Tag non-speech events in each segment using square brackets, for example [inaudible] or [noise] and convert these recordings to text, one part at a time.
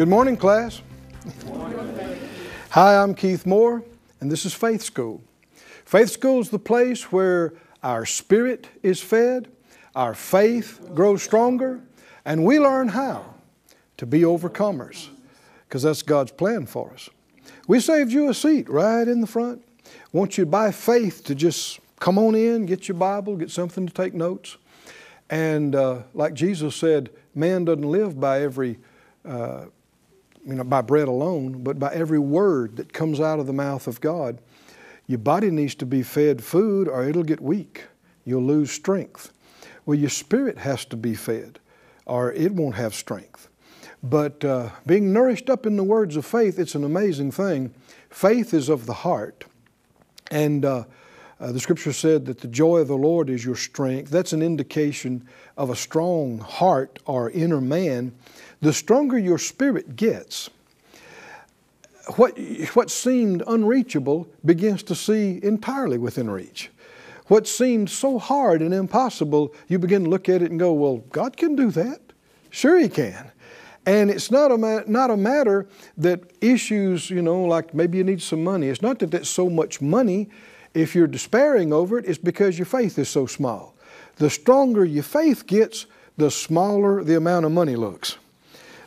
Good morning, class. Hi, I'm Keith Moore, and this is Faith School. Faith School is the place where our spirit is fed, our faith grows stronger, and we learn how to be overcomers because that's God's plan for us. We saved you a seat right in the front. Want you by faith to just come on in, get your Bible, get something to take notes. And uh, like Jesus said, man doesn't live by every, uh, you know, by bread alone, but by every word that comes out of the mouth of God. Your body needs to be fed food or it'll get weak. You'll lose strength. Well, your spirit has to be fed or it won't have strength. But uh, being nourished up in the words of faith, it's an amazing thing. Faith is of the heart. And uh, uh, the scripture said that the joy of the Lord is your strength. That's an indication of a strong heart or inner man. The stronger your spirit gets, what, what seemed unreachable begins to see entirely within reach. What seemed so hard and impossible, you begin to look at it and go, Well, God can do that. Sure, He can. And it's not a, not a matter that issues, you know, like maybe you need some money. It's not that that's so much money if you're despairing over it, it's because your faith is so small. The stronger your faith gets, the smaller the amount of money looks.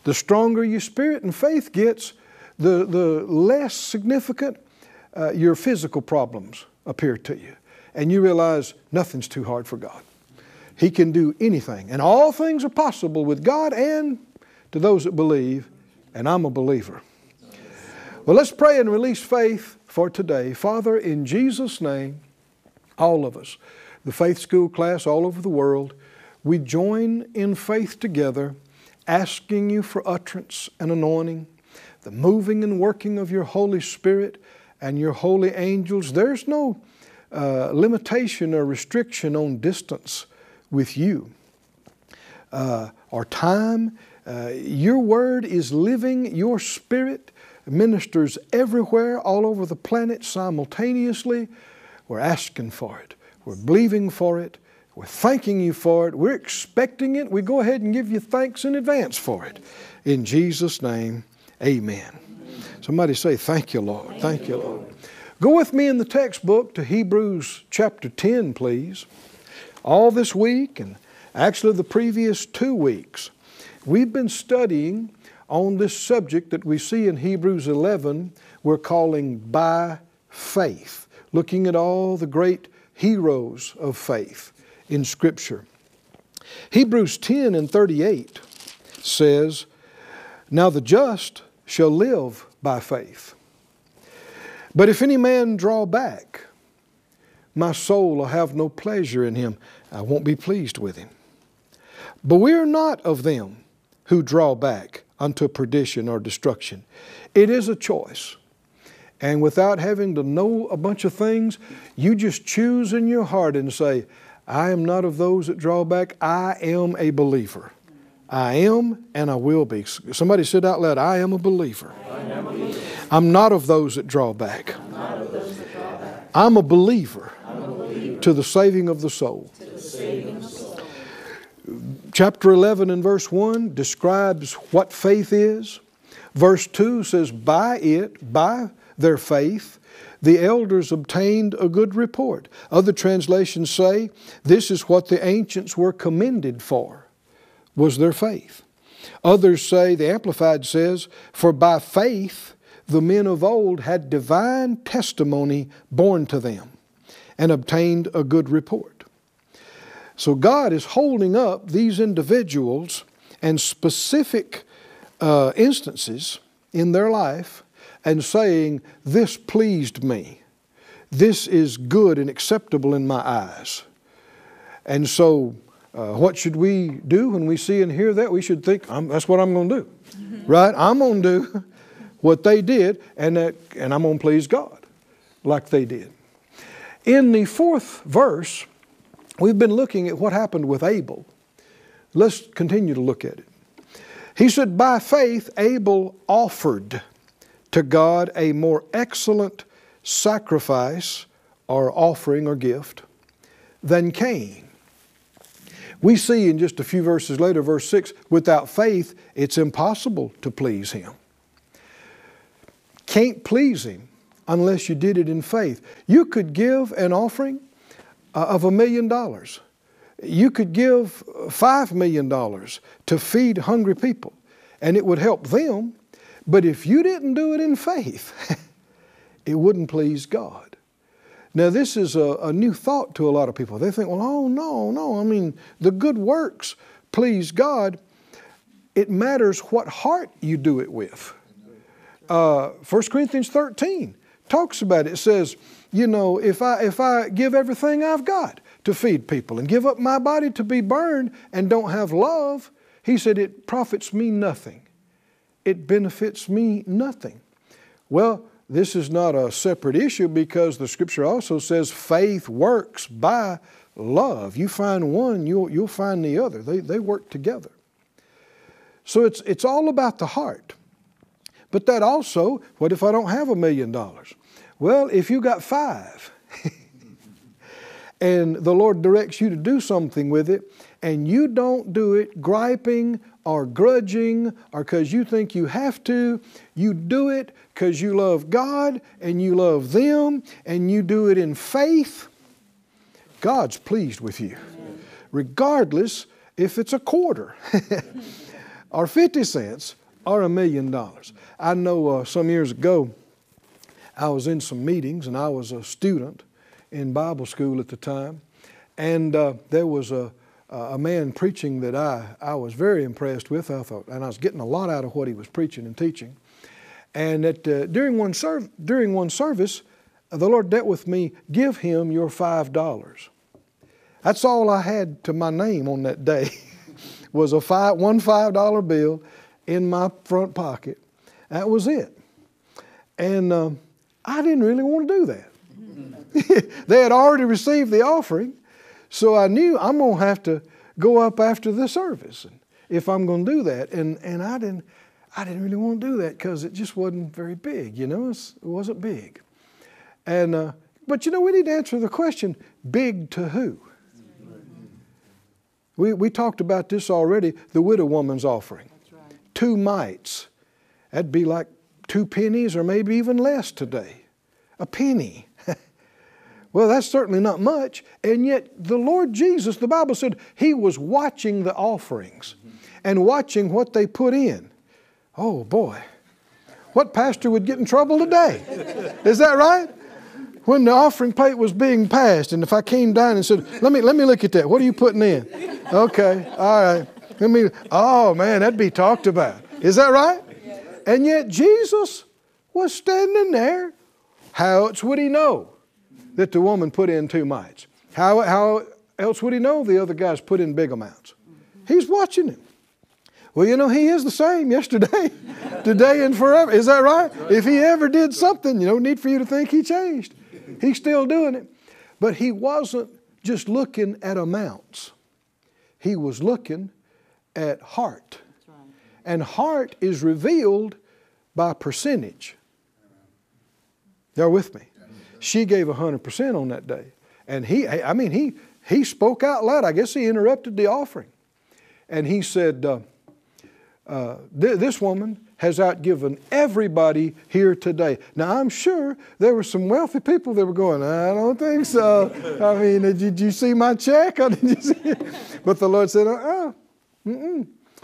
The stronger your spirit and faith gets, the, the less significant uh, your physical problems appear to you. And you realize nothing's too hard for God. He can do anything. And all things are possible with God and to those that believe. And I'm a believer. Well, let's pray and release faith for today. Father, in Jesus' name, all of us, the faith school class all over the world, we join in faith together, asking you for utterance and anointing, the moving and working of your Holy Spirit and your holy angels. There's no uh, limitation or restriction on distance with you uh, or time. Uh, your word is living, your spirit ministers everywhere, all over the planet simultaneously. We're asking for it. We're believing for it. We're thanking you for it. We're expecting it. We go ahead and give you thanks in advance for it. In Jesus' name, amen. Somebody say, Thank you, Lord. Thank you, Lord. Go with me in the textbook to Hebrews chapter 10, please. All this week, and actually the previous two weeks, we've been studying on this subject that we see in Hebrews 11, we're calling by faith, looking at all the great heroes of faith in Scripture. Hebrews 10 and 38 says, Now the just shall live by faith. But if any man draw back, my soul will have no pleasure in him. I won't be pleased with him. But we are not of them who draw back unto perdition or destruction. It is a choice. And without having to know a bunch of things, you just choose in your heart and say, I am not of those that draw back. I am a believer. I am and I will be. Somebody said out loud, I am a believer. Am a believer. I'm not of those that draw back. I'm a believer to the saving of the soul chapter 11 and verse 1 describes what faith is. Verse 2 says, By it, by their faith, the elders obtained a good report. Other translations say, This is what the ancients were commended for, was their faith. Others say, the Amplified says, For by faith the men of old had divine testimony borne to them and obtained a good report. So God is holding up these individuals and specific uh, instances in their life and saying, This pleased me. This is good and acceptable in my eyes. And so, uh, what should we do when we see and hear that? We should think, that's what I'm going to do. Mm-hmm. Right? I'm going to do [laughs] what they did, and, that, and I'm going to please God like they did. In the fourth verse, We've been looking at what happened with Abel. Let's continue to look at it. He said, By faith, Abel offered to God a more excellent sacrifice or offering or gift than Cain, We see in just a few verses later, verse 6, without faith, it's impossible to please Him. Can't please Him unless you did it in faith. You could give an offering uh, of a million dollars. You could give five million dollars to feed hungry people, and it would help them. But if you didn't do it in faith, [laughs] it wouldn't please God. Now, this is a, a, new thought to a lot of people. They think, well, oh, no, no. I mean, the good works please God. It matters what heart you do it with. Uh, 1 Corinthians 13 talks about it. It says, you know, if I, if I give everything I've got to feed people and give up my body to be burned and don't have love, he said, it profits me nothing. It benefits me nothing. Well, this is not a separate issue because the scripture also says faith works by love. You find one, you'll, you'll find the other. They, they work together. So it's, it's all about the heart. But that also, what if I don't have a million dollars? Well, if you got five [laughs] and the Lord directs you to do something with it, and you don't do it griping or grudging or because you think you have to, you do it because you love God and you love them and you do it in faith, God's pleased with you. Regardless if it's a quarter [laughs] or 50 cents or a million dollars. I know uh, some years ago, I was in some meetings and I was a student in Bible school at the time, and uh, there was a, a man preaching that I, I was very impressed with. I thought, and I was getting a lot out of what he was preaching and teaching. And that uh, during one serv- during one service, the Lord dealt with me. Give him your five dollars. That's all I had to my name on that day. [laughs] was a five, one five dollar bill in my front pocket. That was it. And um, I didn't really want to do that. [laughs] they had already received the offering, so I knew I'm going to have to go up after the service if I'm going to do that. And, and I, didn't, I didn't really want to do that because it just wasn't very big, you know, it wasn't big. And, uh, but you know, we need to answer the question big to who? We, we talked about this already the widow woman's offering. Right. Two mites. That'd be like two pennies or maybe even less today. A penny. Well, that's certainly not much. And yet, the Lord Jesus, the Bible said, He was watching the offerings and watching what they put in. Oh, boy. What pastor would get in trouble today? Is that right? When the offering plate was being passed, and if I came down and said, Let me, let me look at that. What are you putting in? Okay, all right. Let me, oh man, that'd be talked about. Is that right? And yet Jesus was standing there. How else would he know that the woman put in two mites? How, how else would he know the other guys put in big amounts? He's watching him. Well, you know, he is the same yesterday, [laughs] today, and forever. Is that right? If he ever did something, you no need for you to think he changed. He's still doing it. But he wasn't just looking at amounts, he was looking at heart. And heart is revealed by percentage. Y'all with me? She gave 100% on that day. And he, I mean, he, he spoke out loud. I guess he interrupted the offering. And he said, uh, uh, th- This woman has outgiven everybody here today. Now, I'm sure there were some wealthy people that were going, I don't think so. I mean, did you see my check? [laughs] See But the Lord said, uh uh-uh. uh,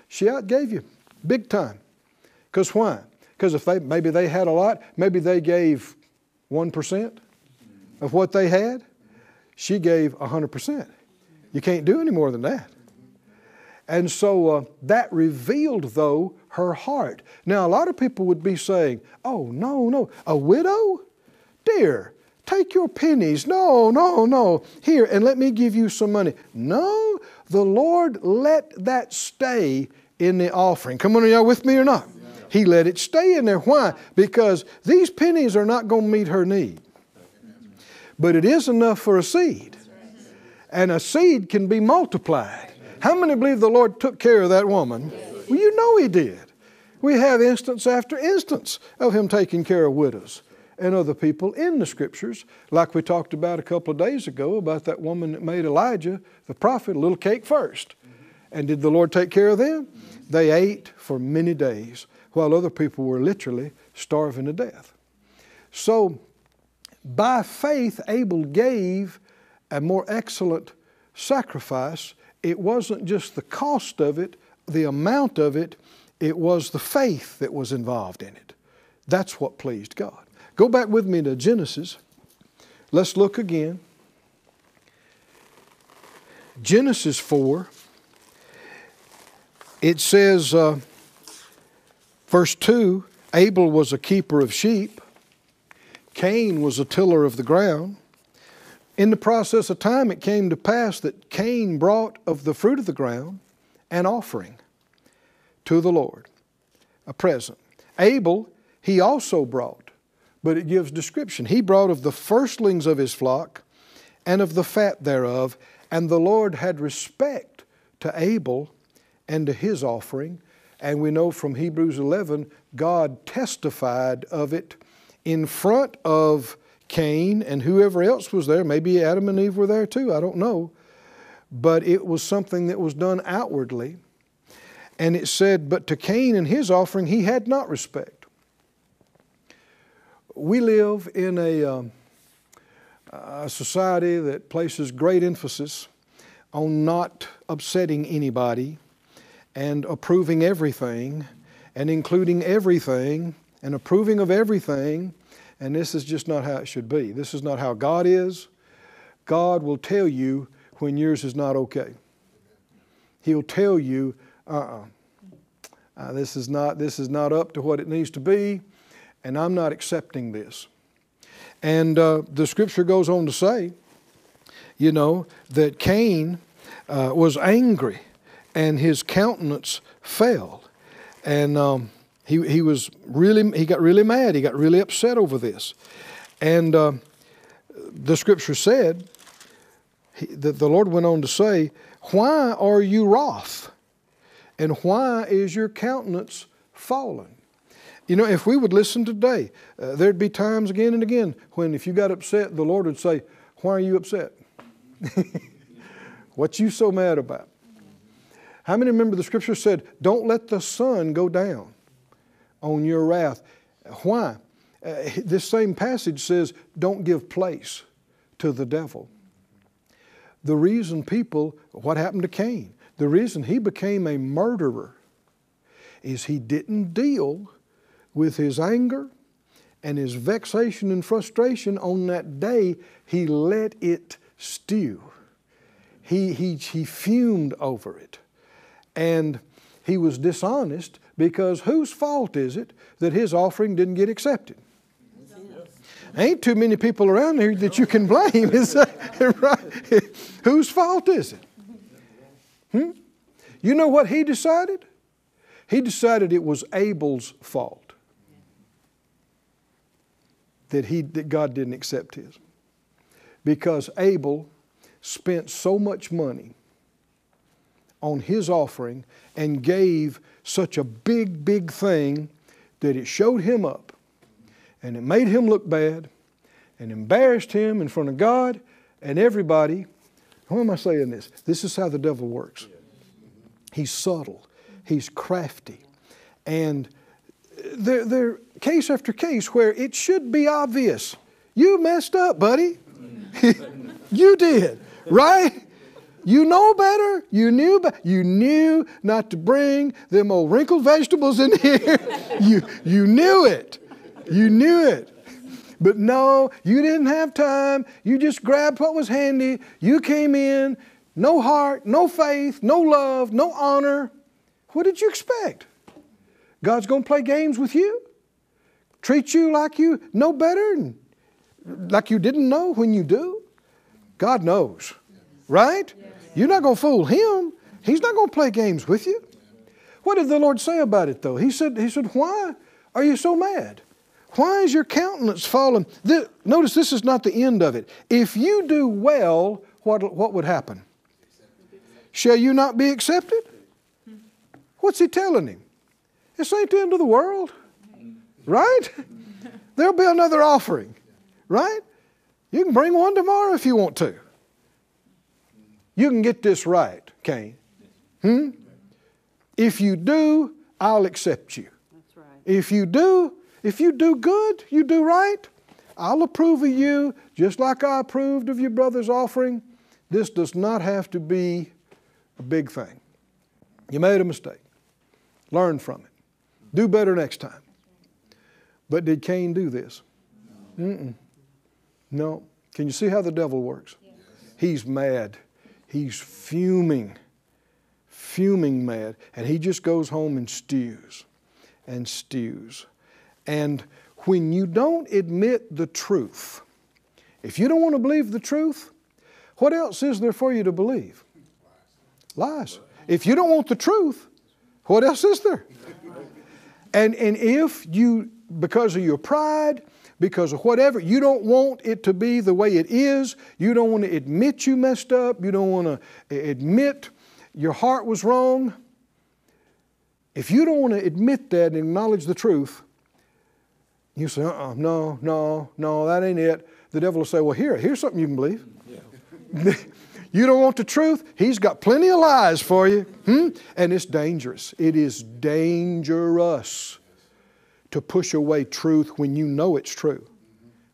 she outgave you. Big time. Because why? Because if they maybe they had a lot, maybe they gave one percent of what they had. She gave hundred percent. You can't do any more than that. And so uh, that revealed, though, her heart. Now, a lot of people would be saying, Oh, no, no, a widow? Dear, take your pennies. No, no, no. Here, and let me give you some money. No, the Lord let that stay in the offering. Come on, are y'all with me or not? He let it stay in there. Why? Because these pennies are not going to meet her need. But it is enough for a seed. And a seed can be multiplied. How many believe the Lord took care of that woman? Well, you know He did. We have instance after instance of Him taking care of widows and other people in the scriptures, like we talked about a couple of days ago about that woman that made Elijah, the prophet, a little cake first. And did the Lord take care of them? They ate for many days, while other people were literally starving to death. So, by faith, Abel gave a more excellent sacrifice. It wasn't just the cost of it, the amount of it, it was the faith that was involved in it. That's what pleased God. Go back with me to Genesis. Let's look again. Genesis 4. It says, uh, verse 2 Abel was a keeper of sheep, Cain was a tiller of the ground. In the process of time, it came to pass that Cain brought of the fruit of the ground an offering to the Lord, a present. Abel, he also brought, but it gives description. He brought of the firstlings of his flock and of the fat thereof, and the Lord had respect to Abel and to his offering. And we know from Hebrews 11, God testified of it in front of Cain and whoever else was there. Maybe Adam and Eve were there too, I don't know. But it was something that was done outwardly. And it said, But to Cain and his offering he had not respect. We live in a, um, a society that places great emphasis on not upsetting anybody and approving everything and including everything and approving of everything. And this is just not how it should be. This is not how God is. God will tell you when yours is not okay. He'll tell you uh-uh. Uh, this, is not, this is not up to what it needs to be, and I'm not accepting this. And uh, the scripture goes on to say, you know, that Cain uh, was angry and his countenance fell. And um, he, he was really, he got really mad. He got really upset over this. And uh, the scripture said, that the Lord went on to say, Why are you wroth? And why is your countenance fallen? You know, if we would listen today, uh, there'd be times again and again when if you got upset, the Lord would say, Why are you upset? [laughs] what you so mad about? How many remember the scripture said, Don't let the sun go down on your wrath? Why? Uh, this same passage says, Don't give place to the devil. The reason people, what happened to Cain? The reason he became a murderer is he didn't deal with his anger and his vexation and frustration on that day. He let it stew. He, he, he fumed over it. And he was dishonest because whose fault is it that his offering didn't get accepted? Ain't too many people around here that you can blame. [laughs] Is right? Whose fault is it? Hmm? You know what he decided? He decided it was Abel's fault that, he, that God didn't accept his. Because Abel spent so much money on his offering and gave such a big, big thing that it showed him up and it made him look bad and embarrassed him in front of God and everybody. Why am I saying this? This is how the devil works. He's subtle, he's crafty. And there, there case after case where it should be obvious. You messed up, buddy. [laughs] you did, right? You know better. You knew you knew not to bring them old wrinkled vegetables in [laughs] here. you you knew it. You knew it. But no, you didn't have time. You just grabbed what was handy. You came in, no heart, no faith, no love, no honor. What did you expect? God's going to play games with you? Treat you like you know better and like you didn't know when you do? God knows, right? You're not going to fool Him. He's not going to play games with you. What did the Lord say about it, though? He said, he said Why are you so mad? Why is your countenance fallen? Notice this is not the end of it. If you do well, what, what would happen? Shall you not be accepted? What's he telling him? This ain't the end of the world, right? there'll be another offering, right? You can bring one tomorrow if you want to. You can get this right, Cain. Hmm? If you do, I'll accept you. That's right. If you do, if you do good, you do right, I'll approve of you just like I approved of your brother's offering. This does not have to be a big thing. You made a mistake. Learn from it. Do better next time. But did Cain do this? Mm-mm. No. Can you see how the devil works? He's mad. He's fuming, fuming mad. And he just goes home and stews and stews. And when you don't admit the truth, if you don't want to believe the truth, what else is there for you to believe? Lies. If you don't want the truth, what else is there? And, and if you, because of your pride, because of whatever, you don't want it to be the way it is, you don't want to admit you messed up, you don't want to admit your heart was wrong. If you don't want to admit that and acknowledge the truth, you say, uh-uh, no, no, no, that ain't it. The devil will say, well, here, here's something you can believe. Yeah. [laughs] you don't want the truth? He's got plenty of lies for you. Hmm? And it's dangerous. It is dangerous to push away truth when you know it's true,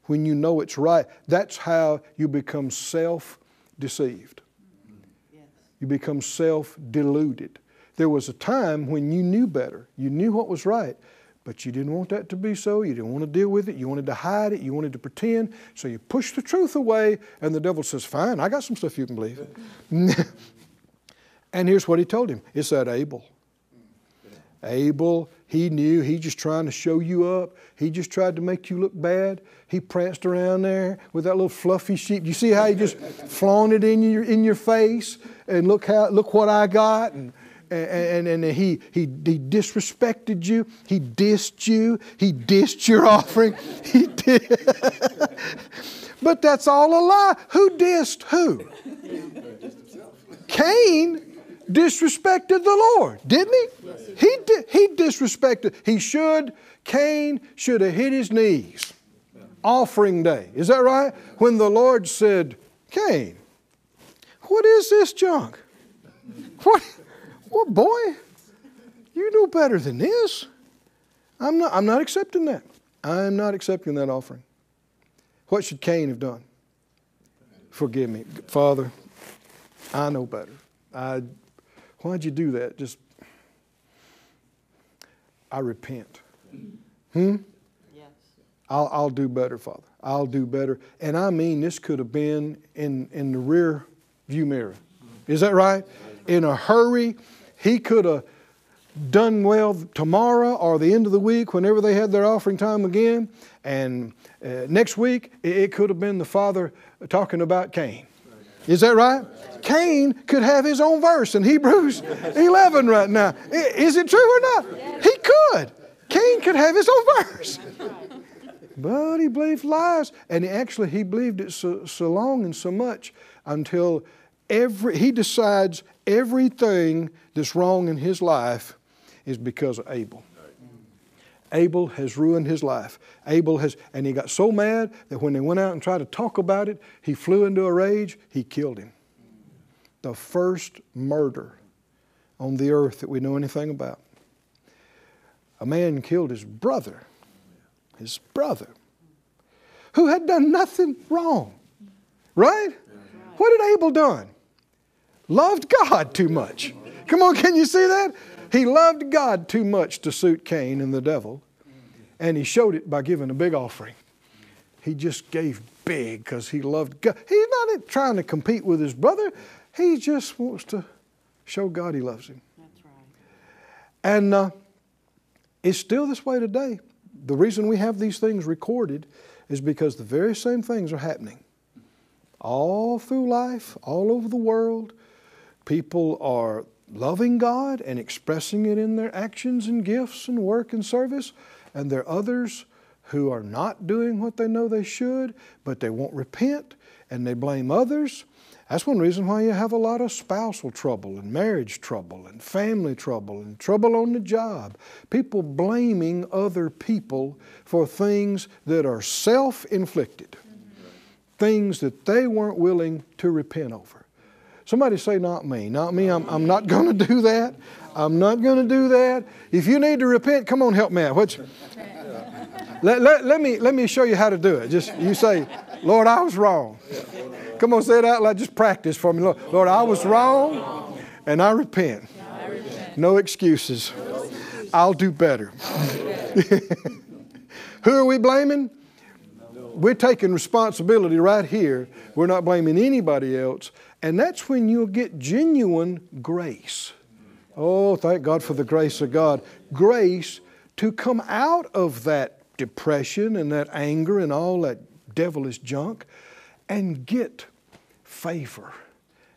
when you know it's right. That's how you become self deceived. You become self deluded. There was a time when you knew better, you knew what was right, but you didn't want that to be so. You didn't want to deal with it. You wanted to hide it. You wanted to pretend. So you push the truth away, and the devil says, Fine, I got some stuff you can believe. [laughs] and here's what he told him it's that Abel. Abel, he knew he just trying to show you up. He just tried to make you look bad. He pranced around there with that little fluffy sheep. You see how he just [laughs] flaunted in your in your face and look how look what I got and and, and, and he, he, he disrespected you. He dissed you. He dissed your offering. [laughs] He did. [laughs] but that's all a lie. Who dissed who? Cain disrespected the Lord, didn't he? He, di- he disrespected. He should, Cain should have hit his knees. Offering day. Is that right? When the Lord said, Cain, what is this junk? What? Well, boy, you know better than this. I'm not, I'm not accepting that. I'm not accepting that offering. What should Cain have done? Forgive me. Father, I know better. I, why'd you do that? Just, I repent. Hmm? Yes. I'll, I'll do better, Father. I'll do better. And I mean, this could have been in, in the rear view mirror. Is that right? In a hurry, he could have done well tomorrow or the end of the week whenever they had their offering time again. And uh, next week, it, it could have been the father talking about Cain. Is that right? Cain could have his own verse in Hebrews 11 right now. Is it true or not? He could. Cain could have his own verse. But he believed lies. And actually, he believed it so, so long and so much until every, he decides everything that's wrong in his life is because of Abel. Abel has ruined his life. Abel has, and he got so mad that when they went out and tried to talk about it, he flew into a rage, he killed him. The first murder on the earth that we know anything about. A man killed his brother, his brother, who had done nothing wrong. Right? What had Abel done? Loved God too much. Come on, can you see that? He loved God too much to suit Cain and the devil, and he showed it by giving a big offering. He just gave big because he loved God. He's not trying to compete with his brother, he just wants to show God he loves him. That's right. And uh, it's still this way today. The reason we have these things recorded is because the very same things are happening all through life, all over the world. People are loving God and expressing it in their actions and gifts and work and service, and there are others who are not doing what they know they should, but they won't repent and they blame others That's one reason why you have a lot of spousal trouble and marriage trouble and family trouble and trouble on the job. People blaming other people for things that are self inflicted, things that they weren't willing to repent over. Somebody say, Not me. Not me. I'm, I'm not going [laughs] to do that. I'm not going to do that. If you need to repent, come on, help me out. What's, let, let, let, me, let me show you how to do it. Just you say, Lord, I was wrong. Come on, say it out loud. Just practice for me. Lord, Lord I was wrong and I repent. No excuses. I'll do better. [laughs] Who are we blaming? We're taking responsibility right here. We're not blaming anybody else. And that's when you'll get genuine grace. Oh, thank God for the grace of God. Grace to come out of that depression and that anger and all that devilish junk and get favor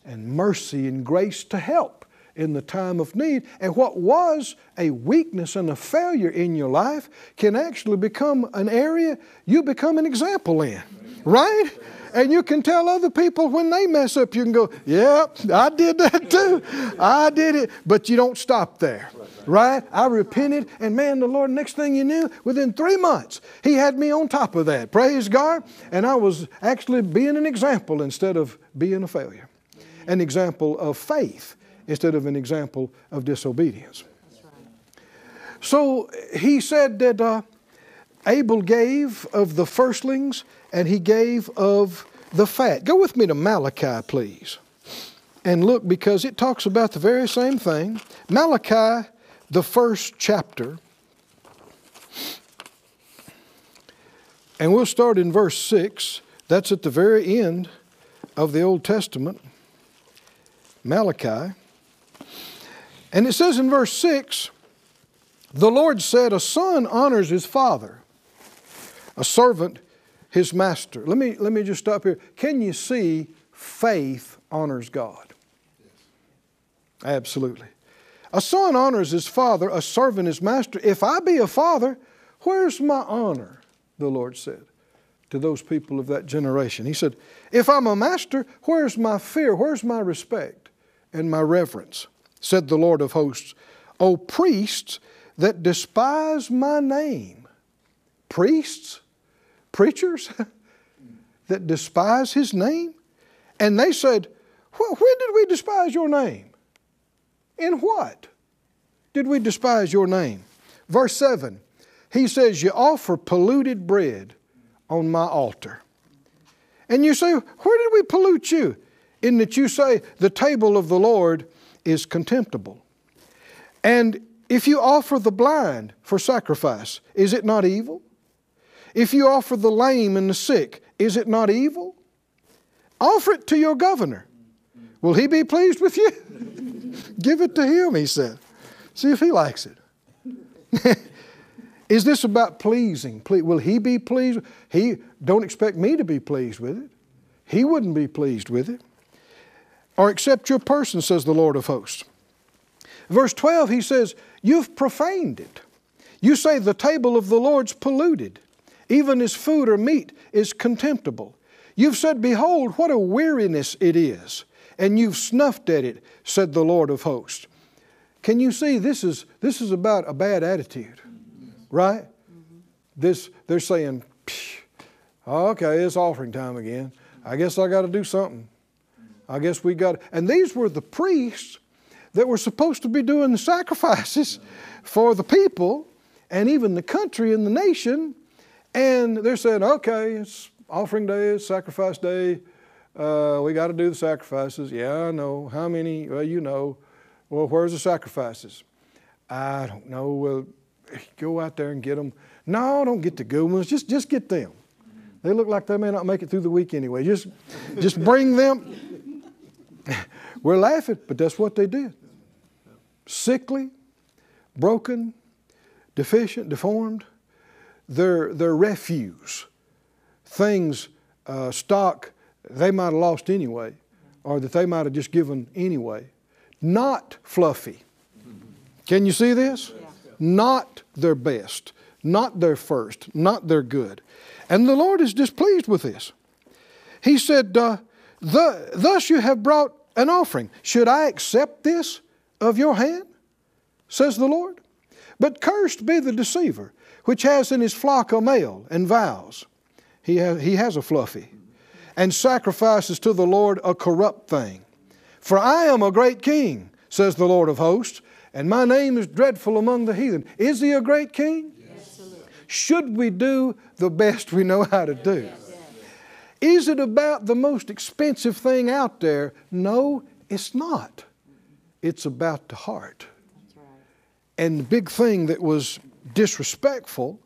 and mercy and grace to help in the time of need. And what was a weakness and a failure in your life can actually become an area you become an example in, right? And you can tell other people when they mess up, you can go, Yep, I did that [laughs] too. I did it. But you don't stop there, right? I repented, and man, the Lord, next thing you knew, within three months, He had me on top of that. Praise God. And I was actually being an example instead of being a failure, an example of faith instead of an example of disobedience. So he said that uh, Abel gave of the firstlings and he gave of the fat. Go with me to Malachi, please. And look, because it talks about the very same thing. Malachi, the first chapter. And we'll start in verse 6. That's at the very end of the Old Testament. Malachi. And it says in verse 6 the Lord said, A son honors his father, a servant his master. Let me, let me just stop here. Can you see faith honors God? Absolutely. A son honors his father, a servant his master. If I be a father, where's my honor? The Lord said to those people of that generation. He said, If I'm a master, where's my fear? Where's my respect and my reverence? Said the Lord of hosts, O priests that despise my name. Priests? Preachers? [laughs] that despise his name? And they said, When did we despise your name? In what did we despise your name? Verse 7, he says, You offer polluted bread on my altar. And you say, Where did we pollute you? In that you say, The table of the Lord is contemptible. And if you offer the blind for sacrifice, is it not evil? If you offer the lame and the sick, is it not evil? Offer it to your governor. Will he be pleased with you? [laughs] Give it to him, he said. See if he likes it. [laughs] is this about pleasing? Will he be pleased? He don't expect me to be pleased with it. He wouldn't be pleased with it or accept your person, says the Lord of hosts. Verse 12, he says, You've profaned it. You say the table of the Lord's polluted. Even his food or meat is contemptible. You've said, Behold, what a weariness it is, and you've snuffed at it, said the Lord of hosts. Can you see this is, this is about a bad attitude, right? This, they're saying, okay, it's offering time again. I guess I got to do something. I guess we got, and these were the priests that were supposed to be doing the sacrifices for the people and even the country and the nation. And they're saying, okay, it's offering day, it's sacrifice day. Uh, we got to do the sacrifices. Yeah, I know. How many? Well, you know. Well, where's the sacrifices? I don't know. Well, go out there and get them. No, don't get the good ones. Just, just get them. They look like they may not make it through the week anyway. Just, just bring them. [laughs] We're laughing, but that's what they did. Sickly, broken, deficient, deformed, their, their refuse, things, uh, stock they might have lost anyway, or that they might have just given anyway. Not fluffy. Can you see this? Yeah. Not their best, not their first, not their good. And the Lord is displeased with this. He said, uh, thus you have brought an offering. Should I accept this of your hand? Says the Lord. But cursed be the deceiver, which has in his flock a male, and vows. He, ha- he has a fluffy, and sacrifices to the Lord a corrupt thing. For I am a great king, says the Lord of hosts, and my name is dreadful among the heathen. Is he a great king? Yes. Should we do the best we know how to do? Is it about the most expensive thing out there? No, it's not. It's about the heart. And the big thing that was disrespectful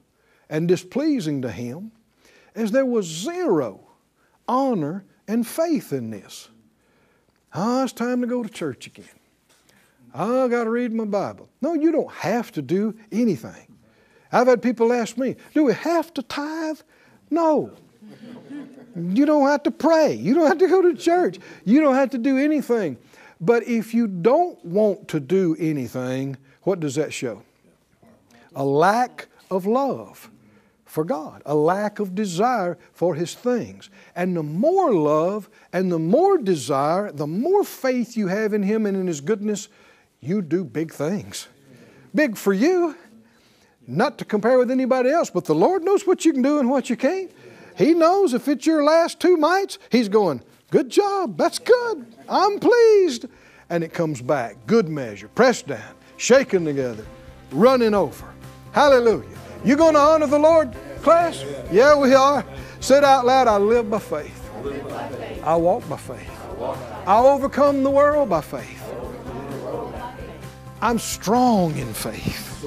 and displeasing to him as there was zero honor and faith in this. Ah, it's time to go to church again. Oh, I got to read my Bible. No, you don't have to do anything. I've had people ask me, do we have to tithe? No. You don't have to pray. You don't have to go to church. You don't have to do anything. But if you don't want to do anything, what does that show? A lack of love for God, a lack of desire for His things. And the more love and the more desire, the more faith you have in Him and in His goodness, you do big things. Big for you, not to compare with anybody else, but the Lord knows what you can do and what you can't. He knows if it's your last two mites, He's going, Good job, that's good, I'm pleased. And it comes back, good measure, pressed down, shaken together, running over. Hallelujah. You going to honor the Lord, class? Yeah, we are. Say out loud, I live by faith. I walk by faith. I overcome the world by faith. I'm strong in faith,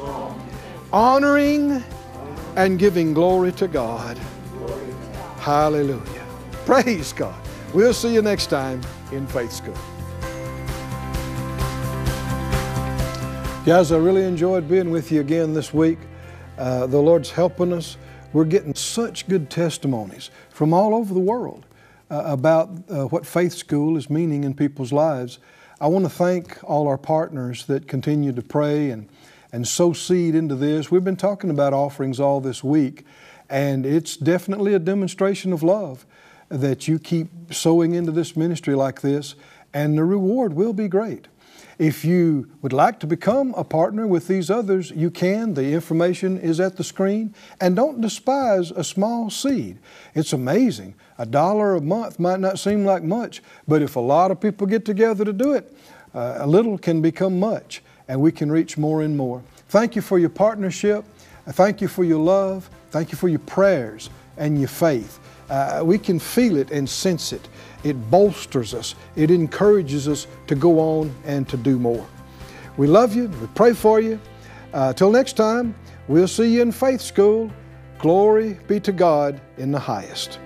honoring and giving glory to God. Hallelujah. Praise God. We'll see you next time in Faith School. Guys, I really enjoyed being with you again this week. Uh, the Lord's helping us. We're getting such good testimonies from all over the world uh, about uh, what faith school is meaning in people's lives. I want to thank all our partners that continue to pray and, and sow seed into this. We've been talking about offerings all this week. And it's definitely a demonstration of love that you keep sowing into this ministry like this, and the reward will be great. If you would like to become a partner with these others, you can. The information is at the screen. And don't despise a small seed. It's amazing. A dollar a month might not seem like much, but if a lot of people get together to do it, uh, a little can become much, and we can reach more and more. Thank you for your partnership. Thank you for your love. Thank you for your prayers and your faith. Uh, we can feel it and sense it. It bolsters us, it encourages us to go on and to do more. We love you, we pray for you. Uh, till next time, we'll see you in faith school. Glory be to God in the highest.